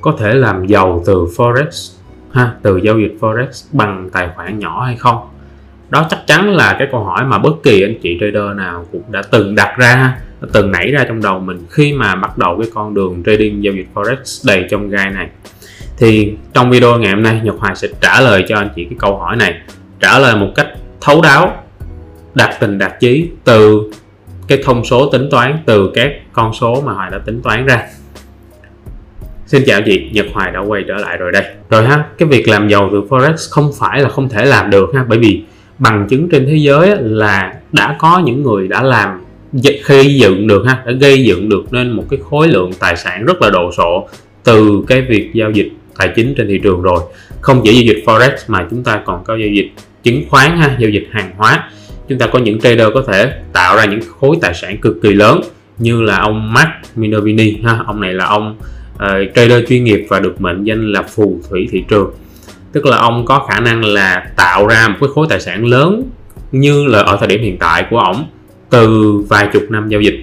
có thể làm giàu từ forex, ha, từ giao dịch forex bằng tài khoản nhỏ hay không? Đó chắc chắn là cái câu hỏi mà bất kỳ anh chị trader nào cũng đã từng đặt ra từng nảy ra trong đầu mình khi mà bắt đầu cái con đường trading giao dịch forex đầy trong gai này. Thì trong video ngày hôm nay, Nhật Hoài sẽ trả lời cho anh chị cái câu hỏi này. Trả lời một cách thấu đáo đặt tình đặt chí từ cái thông số tính toán, từ các con số mà Hoài đã tính toán ra. Xin chào chị, Nhật Hoài đã quay trở lại rồi đây. Rồi ha, cái việc làm giàu từ Forex không phải là không thể làm được ha Bởi vì bằng chứng trên thế giới là đã có những người đã làm gây dựng được ha đã gây dựng được nên một cái khối lượng tài sản rất là đồ sộ từ cái việc giao dịch tài chính trên thị trường rồi. Không chỉ giao dịch forex mà chúng ta còn có giao dịch chứng khoán ha giao dịch hàng hóa. Chúng ta có những trader có thể tạo ra những khối tài sản cực kỳ lớn như là ông Mark Minervini ha ông này là ông Ờ, uh, trader chuyên nghiệp và được mệnh danh là phù thủy thị trường. Tức là ông có khả năng là tạo ra một cái khối tài sản lớn như là ở thời điểm hiện tại của ổng từ vài chục năm giao dịch.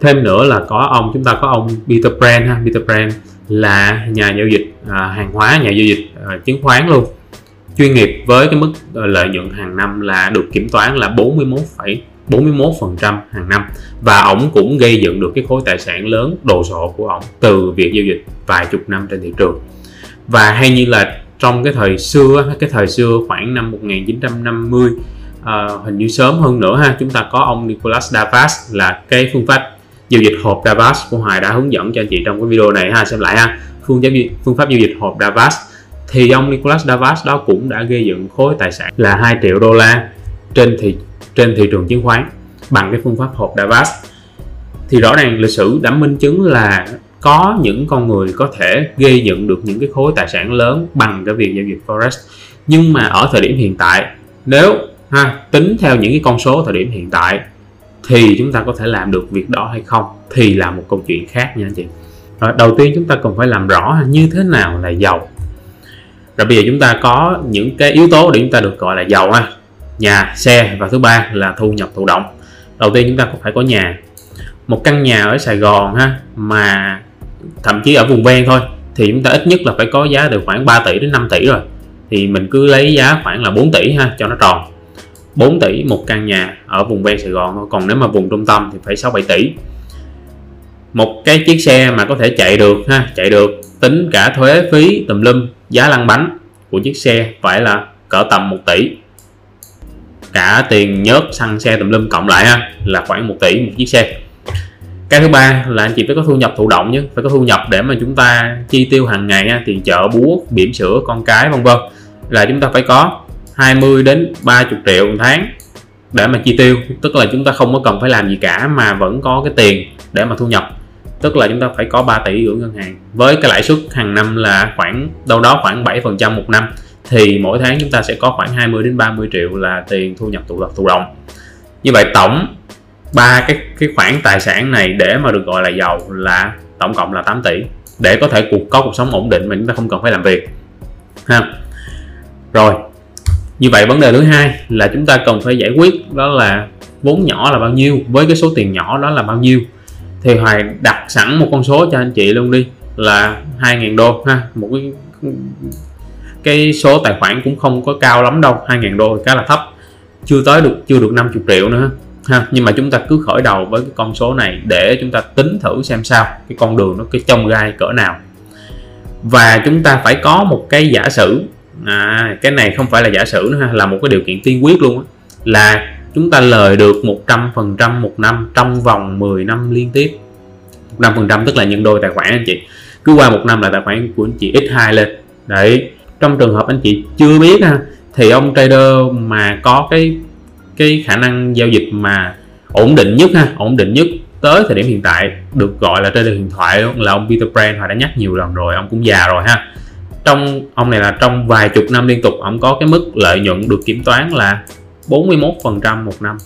Thêm nữa là có ông chúng ta có ông Peter Brand ha. Peter Brand là nhà giao dịch à, hàng hóa nhà giao dịch à, chứng khoán luôn. Chuyên nghiệp với cái mức à, lợi nhuận hàng năm là được kiểm toán là 41, 41% hàng năm. Và ổng cũng gây dựng được cái khối tài sản lớn đồ sộ của ổng từ việc giao dịch vài chục năm trên thị trường. Và hay như là trong cái thời xưa cái thời xưa khoảng năm 1950 à, ờ, hình như sớm hơn nữa ha chúng ta có ông Nicholas Davas là cái phương pháp giao dịch hộp Davas của Hoài đã hướng dẫn cho anh chị trong cái video này ha xem lại ha. Phương pháp phương pháp giao dịch hộp Davas. Thì ông Nicholas Davas đó cũng đã gây dựng khối tài sản là 2 triệu đô la trên thị trên thị trường chứng khoán bằng cái phương pháp hộp Davos. Thì rõ ràng lịch sử đã minh chứng là có những con người có thể gây dựng được những cái khối tài sản lớn bằng cái việc giao dịch forex. Nhưng mà ở thời điểm hiện tại nếu ha tính theo những cái con số thời điểm hiện tại thì chúng ta có thể làm được việc đó hay không thì là một câu chuyện khác nha anh chị. Rồi, đầu tiên chúng ta cần phải làm rõ như thế nào là giàu. Rồi bây giờ chúng ta có những cái yếu tố để chúng ta được gọi là giàu ha nhà, xe và thứ ba là thu nhập thụ động. Đầu tiên chúng ta cũng phải có nhà. Một căn nhà ở Sài Gòn ha, mà thậm chí ở vùng ven thôi, thì chúng ta ít nhất là phải có giá từ khoảng 3 tỷ đến 5 tỷ rồi. Thì mình cứ lấy giá khoảng là 4 tỷ ha, cho nó tròn. 4 tỷ một căn nhà ở vùng ven Sài Gòn thôi, còn nếu mà vùng trung tâm thì phải 6 7 tỷ. Một cái chiếc xe mà có thể chạy được ha, chạy được, tính cả thuế phí tùm lum, giá lăn bánh của chiếc xe phải là cỡ tầm 1 tỷ cả tiền nhớt xăng xe tùm lum cộng lại ha là khoảng 1 tỷ một chiếc xe. Cái thứ ba là anh chị phải có thu nhập thụ động chứ phải có thu nhập để mà chúng ta chi tiêu hàng ngày ha, tiền chợ búa bỉm sữa con cái vân vân. Là chúng ta phải có 20 đến 30 triệu một tháng để mà chi tiêu tức là chúng ta không có cần phải làm gì cả mà vẫn có cái tiền để mà thu nhập. Tức là chúng ta phải có 3 tỷ gửi ngân hàng với cái lãi suất hàng năm là khoảng đâu đó khoảng 7 phần trăm một năm thì mỗi tháng chúng ta sẽ có khoảng 20 đến 30 triệu là tiền thu nhập thụ, thụ động. Như vậy tổng ba cái cái khoản tài sản này để mà được gọi là giàu là tổng cộng là 8 tỷ. Để có thể cuộc có cuộc sống ổn định mà chúng ta không cần phải làm việc ha. Rồi như vậy vấn đề thứ hai là chúng ta cần phải giải quyết đó là vốn nhỏ là bao nhiêu với cái số tiền nhỏ đó là bao nhiêu. Thì hoài đặt sẵn một con số cho anh chị luôn đi là 2.000 đô ha một cái cái số tài khoản cũng không có cao lắm đâu 2.000 đô thì khá là thấp. Chưa tới được chưa được 50 triệu nữa ha. Nhưng mà chúng ta cứ khởi đầu với cái con số này để chúng ta tính thử xem sao cái con đường nó cái trong gai cỡ nào. Và chúng ta phải có một cái giả sử à, cái này không phải là giả sử nữa ha là một cái điều kiện tiên quyết luôn là chúng ta lời được 100% một năm trong vòng 10 năm liên tiếp. 100% tức là nhân đôi tài khoản anh chị. Cứ qua một năm là tài khoản của anh chị x2 lên. Đấy trong trường hợp anh chị chưa biết ha, thì ông trader mà có cái cái khả năng giao dịch mà ổn định nhất ha, ổn định nhất tới thời điểm hiện tại, được gọi là trader huyền thoại là ông Peter Brand họ đã nhắc nhiều lần rồi, ông cũng già rồi ha. Trong, ông này là trong vài chục năm liên tục, ông có cái mức lợi nhuận được kiểm toán là 41% một năm.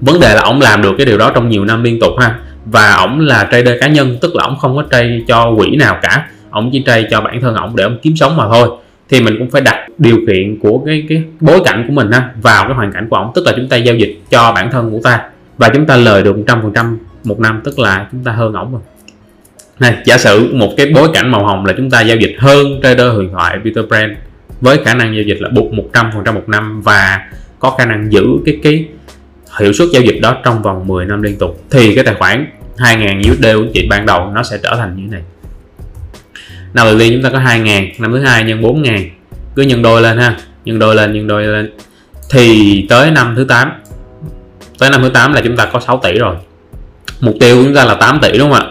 Vấn đề là ông làm được cái điều đó trong nhiều năm liên tục ha, và ông là trader cá nhân, tức là ông không có trade cho quỹ nào cả. Ông chỉ trade cho bản thân ông để ông kiếm sống mà thôi thì mình cũng phải đặt điều kiện của cái cái bối cảnh của mình ha, vào cái hoàn cảnh của ổng. Tức là chúng ta giao dịch cho bản thân của ta và chúng ta lời được 100% một năm, tức là chúng ta hơn ổng rồi. Này, giả sử một cái bối cảnh màu hồng là chúng ta giao dịch hơn trader huyền thoại Peter Brand với khả năng giao dịch là buộc 100% một năm và có khả năng giữ cái cái hiệu suất giao dịch đó trong vòng 10 năm liên tục, thì cái tài khoản 2.000 USD của chị ban đầu nó sẽ trở thành như thế này năm đầu tiên chúng ta có 2.000 năm thứ hai nhân 4.000 cứ nhân đôi lên ha nhân đôi lên nhân đôi lên. Thì tới năm thứ 8 tới năm thứ 8 là chúng ta có 6 tỷ rồi. Mục tiêu của chúng ta là 8 tỷ đúng không ạ?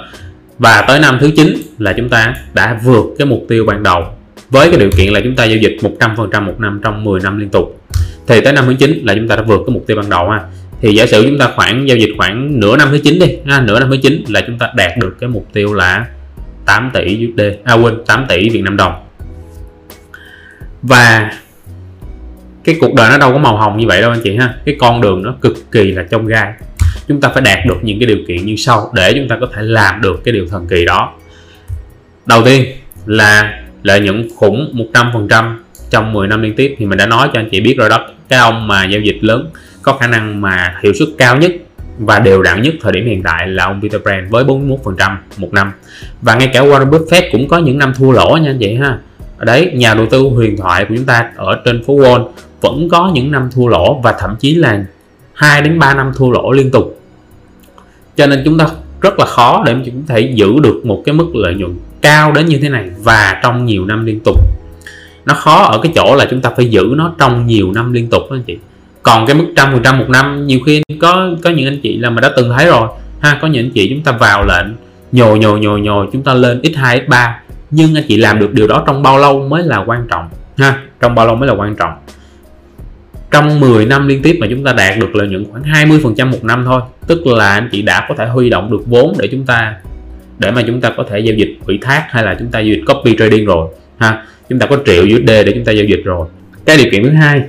Và tới năm thứ 9 là chúng ta đã vượt cái mục tiêu ban đầu. Với cái điều kiện là chúng ta giao dịch 100% một năm trong 10 năm liên tục. Thì tới năm thứ 9 là chúng ta đã vượt cái mục tiêu ban đầu ha. Thì giả sử chúng ta khoảng giao dịch khoảng nửa năm thứ 9 đi ha, nửa năm thứ 9 là chúng ta đạt được cái mục tiêu là 8 tỷ USD à quên 8 tỷ Việt Nam đồng. Và cái cuộc đời nó đâu có màu hồng như vậy đâu anh chị ha. Cái con đường nó cực kỳ là trong gai. Chúng ta phải đạt được những cái điều kiện như sau để chúng ta có thể làm được cái điều thần kỳ đó. Đầu tiên là lợi nhuận khủng 100% trong 10 năm liên tiếp. Thì mình đã nói cho anh chị biết rồi đó. Cái ông mà giao dịch lớn có khả năng mà hiệu suất cao nhất và đều đặn nhất thời điểm hiện tại là ông Peter Brand với 41% một năm. Và ngay cả Warren Buffett cũng có những năm thua lỗ nha anh chị ha. Ở đấy, nhà đầu tư huyền thoại của chúng ta ở trên phố Wall vẫn có những năm thua lỗ và thậm chí là 2 đến 3 năm thua lỗ liên tục. Cho nên chúng ta rất là khó để chúng thể giữ được một cái mức lợi nhuận cao đến như thế này và trong nhiều năm liên tục. Nó khó ở cái chỗ là chúng ta phải giữ nó trong nhiều năm liên tục đó anh chị còn cái mức trăm phần trăm một năm, nhiều khi có có những anh chị là mà đã từng thấy rồi. Ha, có những anh chị chúng ta vào lệnh, nhồi nhồi nhồi nhồi, chúng ta lên x2 x3 nhưng anh chị làm được điều đó trong bao lâu mới là quan trọng? Ha, trong bao lâu mới là quan trọng? Trong 10 năm liên tiếp mà chúng ta đạt được lợi nhuận khoảng 20% một năm thôi. Tức là anh chị đã có thể huy động được vốn để chúng ta, để mà chúng ta có thể giao dịch ủy thác hay là chúng ta giao dịch copy trading rồi. Ha, chúng ta có triệu USD để chúng ta giao dịch rồi. Cái điều kiện thứ hai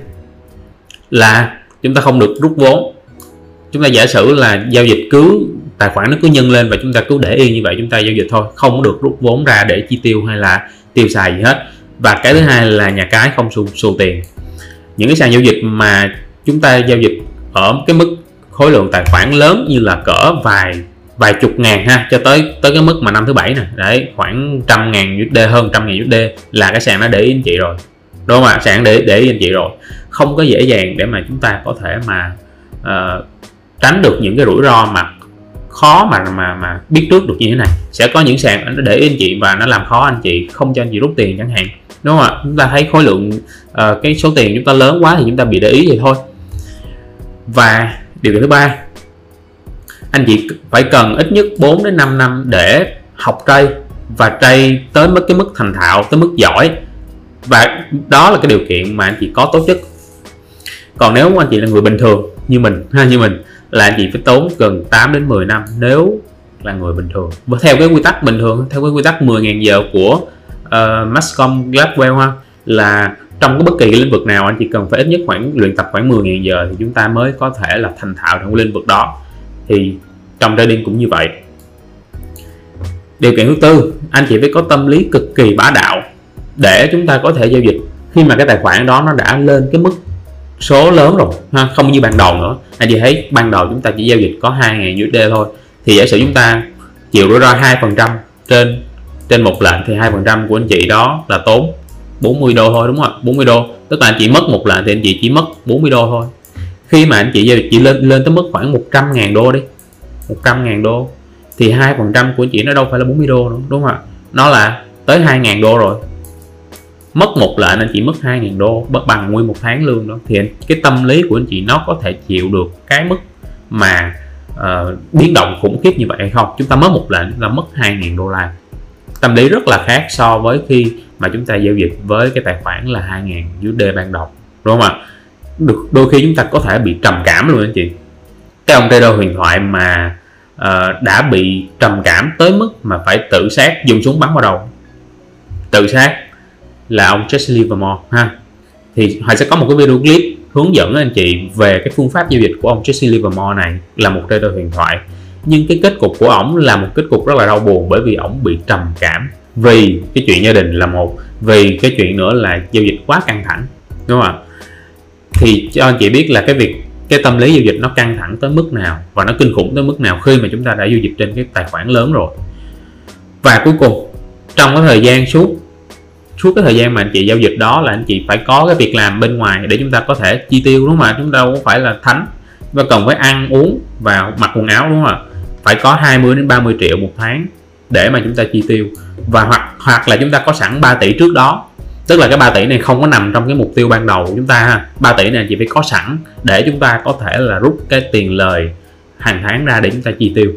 là chúng ta không được rút vốn. Chúng ta giả sử là giao dịch cứ tài khoản nó cứ nhân lên và chúng ta cứ để yên như vậy chúng ta giao dịch thôi không được rút vốn ra để chi tiêu hay là tiêu xài gì hết. Và cái thứ hai là nhà cái không xù, xù tiền. Những cái sàn giao dịch mà chúng ta giao dịch ở cái mức khối lượng tài khoản lớn như là cỡ vài vài chục ngàn ha cho tới tới cái mức mà năm thứ bảy nè đấy khoảng trăm ngàn USD hơn trăm ngàn USD là cái sàn nó để ý anh chị rồi đúng không ạ? Sàn để để anh chị rồi. Không có dễ dàng để mà chúng ta có thể mà uh, tránh được những cái rủi ro mà khó mà mà mà biết trước được như thế này. Sẽ có những sàn nó để ý anh chị và nó làm khó anh chị không cho anh chị rút tiền chẳng hạn. Đúng không ạ? Chúng ta thấy khối lượng uh, cái số tiền chúng ta lớn quá thì chúng ta bị để ý vậy thôi. Và điều thứ ba anh chị phải cần ít nhất 4 đến 5 năm để học trade và trade tới mức cái mức thành thạo tới mức giỏi và đó là cái điều kiện mà anh chị có tố chất còn nếu anh chị là người bình thường như mình ha như mình là anh chị phải tốn gần 8 đến 10 năm nếu là người bình thường. Và theo cái quy tắc bình thường theo cái quy tắc 10.000 giờ của uh, Mascom Gladwell ha là trong cái bất kỳ cái lĩnh vực nào anh chỉ cần phải ít nhất khoảng luyện tập khoảng 10.000 giờ thì chúng ta mới có thể là thành thạo trong lĩnh vực đó. Thì trong trading cũng như vậy. Điều kiện thứ tư anh chị phải có tâm lý cực kỳ bá đạo để chúng ta có thể giao dịch. Khi mà cái tài khoản đó nó đã lên cái mức số lớn rồi, ha, không như ban đầu nữa. Anh chị thấy ban đầu chúng ta chỉ giao dịch có 2.000 USD thôi, thì giả sử chúng ta chịu rủi ro hai phần trăm trên trên một lệnh thì hai phần trăm của anh chị đó là tốn 40 đô thôi, đúng không ạ? 40 đô. Tức là anh chị mất một lệnh thì anh chị chỉ mất 40 đô thôi. Khi mà anh chị giao dịch chỉ lên lên tới mức khoảng 100.000 đô đi 100.000 đô, thì hai phần trăm của anh chị nó đâu phải là 40 đô nữa, đúng không ạ? Nó là tới 2.000 đô rồi mất một lệnh anh chị mất 2 ngàn đô bất bằng nguyên một tháng lương đó. Thì cái tâm lý của anh chị nó có thể chịu được cái mức mà uh, biến động khủng khiếp như vậy hay không? Chúng ta mất một lệnh là mất 2 ngàn đô la. Tâm lý rất là khác so với khi mà chúng ta giao dịch với cái tài khoản là 2 ngàn USD ban đầu đúng không ạ? Được đôi khi chúng ta có thể bị trầm cảm luôn anh chị. Cái ông trader huyền thoại mà uh, đã bị trầm cảm tới mức mà phải tự sát dùng súng bắn vào đầu. Tự sát là ông Jesse Livermore, ha. Thì họ sẽ có một cái video clip hướng dẫn anh chị về cái phương pháp giao dịch của ông Jesse Livermore này là một trader huyền thoại. Nhưng cái kết cục của ổng là một kết cục rất là đau buồn bởi vì ổng bị trầm cảm vì cái chuyện gia đình là một, vì cái chuyện nữa là giao dịch quá căng thẳng, đúng không ạ? Thì cho anh chị biết là cái việc, cái tâm lý giao dịch nó căng thẳng tới mức nào và nó kinh khủng tới mức nào khi mà chúng ta đã giao dịch trên cái tài khoản lớn rồi. Và cuối cùng, trong cái thời gian suốt suốt cái thời gian mà anh chị giao dịch đó là anh chị phải có cái việc làm bên ngoài để chúng ta có thể chi tiêu, đúng không ạ? Chúng ta cũng phải là thánh. Và cần phải ăn, uống và mặc quần áo, đúng không ạ? Phải có 20 đến 30 triệu một tháng để mà chúng ta chi tiêu. Và hoặc hoặc là chúng ta có sẵn 3 tỷ trước đó. Tức là cái 3 tỷ này không có nằm trong cái mục tiêu ban đầu của chúng ta ha. 3 tỷ này chỉ phải có sẵn để chúng ta có thể là rút cái tiền lời hàng tháng ra để chúng ta chi tiêu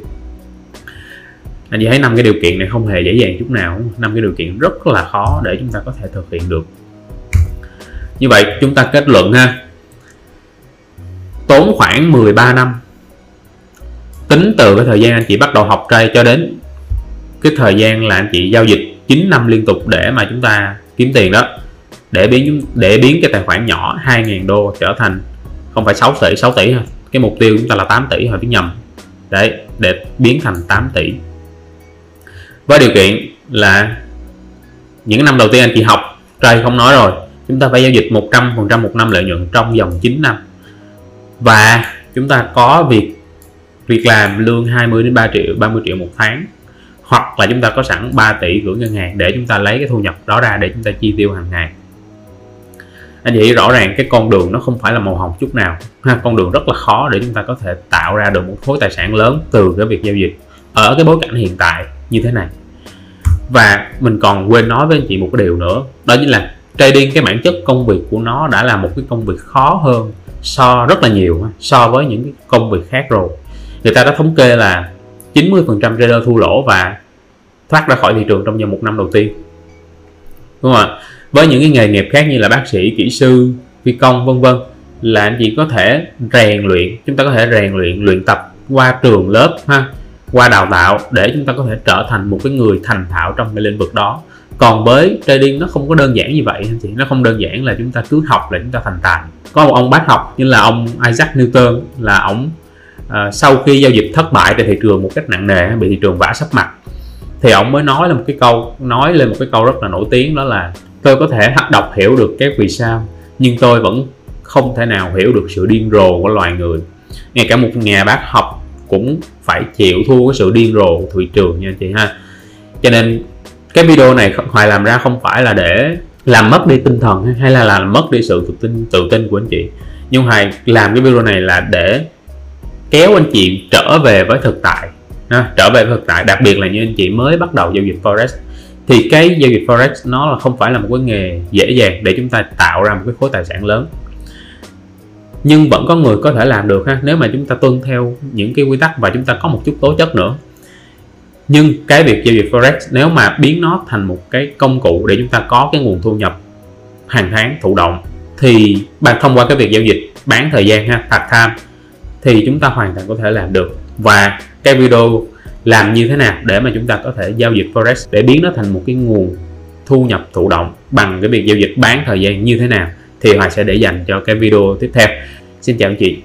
anh chị thấy năm cái điều kiện này không hề dễ dàng chút nào năm cái điều kiện rất là khó để chúng ta có thể thực hiện được. Như vậy, chúng ta kết luận ha. Tốn khoảng 13 năm. Tính từ cái thời gian anh chị bắt đầu học trade cho đến cái thời gian là anh chị giao dịch 9 năm liên tục để mà chúng ta kiếm tiền đó, để biến để biến cái tài khoản nhỏ 2.000 đô trở thành không phải 6 tỷ 6 tỷ thôi. Cái mục tiêu chúng ta là 8 tỷ hồi biết nhầm. Đấy, để biến thành 8 tỷ với điều kiện là những năm đầu tiên anh chị học trai không nói rồi. Chúng ta phải giao dịch 100% một năm lợi nhuận trong vòng 9 năm. Và chúng ta có việc việc làm lương 20 đến 3 triệu 30 triệu một tháng. Hoặc là chúng ta có sẵn 3 tỷ gửi ngân hàng để chúng ta lấy cái thu nhập đó ra để chúng ta chi tiêu hàng ngày. Anh chị rõ ràng cái con đường nó không phải là màu hồng chút nào. Ha, con đường rất là khó để chúng ta có thể tạo ra được một khối tài sản lớn từ cái việc giao dịch ở cái bối cảnh hiện tại như thế này và mình còn quên nói với anh chị một cái điều nữa. Đó chính là trading cái bản chất công việc của nó đã là một cái công việc khó hơn so rất là nhiều so với những cái công việc khác rồi. Người ta đã thống kê là 90% trader thua lỗ và thoát ra khỏi thị trường trong vòng một năm đầu tiên. Đúng không ạ? Với những cái nghề nghiệp khác như là bác sĩ, kỹ sư, phi công, vân vân là anh chị có thể rèn luyện, chúng ta có thể rèn luyện luyện tập qua trường lớp ha qua đào tạo để chúng ta có thể trở thành một cái người thành thạo trong cái lĩnh vực đó. Còn với trading nó không có đơn giản như vậy anh chị nó không đơn giản là chúng ta cứ học là chúng ta thành tài. Có một ông bác học như là ông Isaac Newton là ông uh, sau khi giao dịch thất bại tại thị trường một cách nặng nề bị thị trường vả sắp mặt thì ông mới nói là một cái câu nói lên một cái câu rất là nổi tiếng đó là tôi có thể đọc hiểu được cái vì sao nhưng tôi vẫn không thể nào hiểu được sự điên rồ của loài người. Ngay cả một nhà bác học cũng phải chịu thua cái sự điên rồ của thị trường nha chị ha. Cho nên cái video này hoài làm ra không phải là để làm mất đi tinh thần hay là làm mất đi sự tự tin tự tin của anh chị. Nhưng hoài làm cái video này là để kéo anh chị trở về với thực tại ha, trở về với thực tại. Đặc biệt là như anh chị mới bắt đầu giao dịch forex. Thì cái giao dịch forex nó là không phải là một cái nghề dễ dàng để chúng ta tạo ra một cái khối tài sản lớn nhưng vẫn có người có thể làm được ha, nếu mà chúng ta tuân theo những cái quy tắc và chúng ta có một chút tố chất nữa. Nhưng cái việc giao dịch forex, nếu mà biến nó thành một cái công cụ để chúng ta có cái nguồn thu nhập hàng tháng thụ động, thì bạn thông qua cái việc giao dịch bán thời gian ha, part time, thì chúng ta hoàn toàn có thể làm được. Và cái video làm như thế nào để mà chúng ta có thể giao dịch forex để biến nó thành một cái nguồn thu nhập thụ động bằng cái việc giao dịch bán thời gian như thế nào? Thì Hoàng sẽ để dành cho cái video tiếp theo. Xin chào anh chị.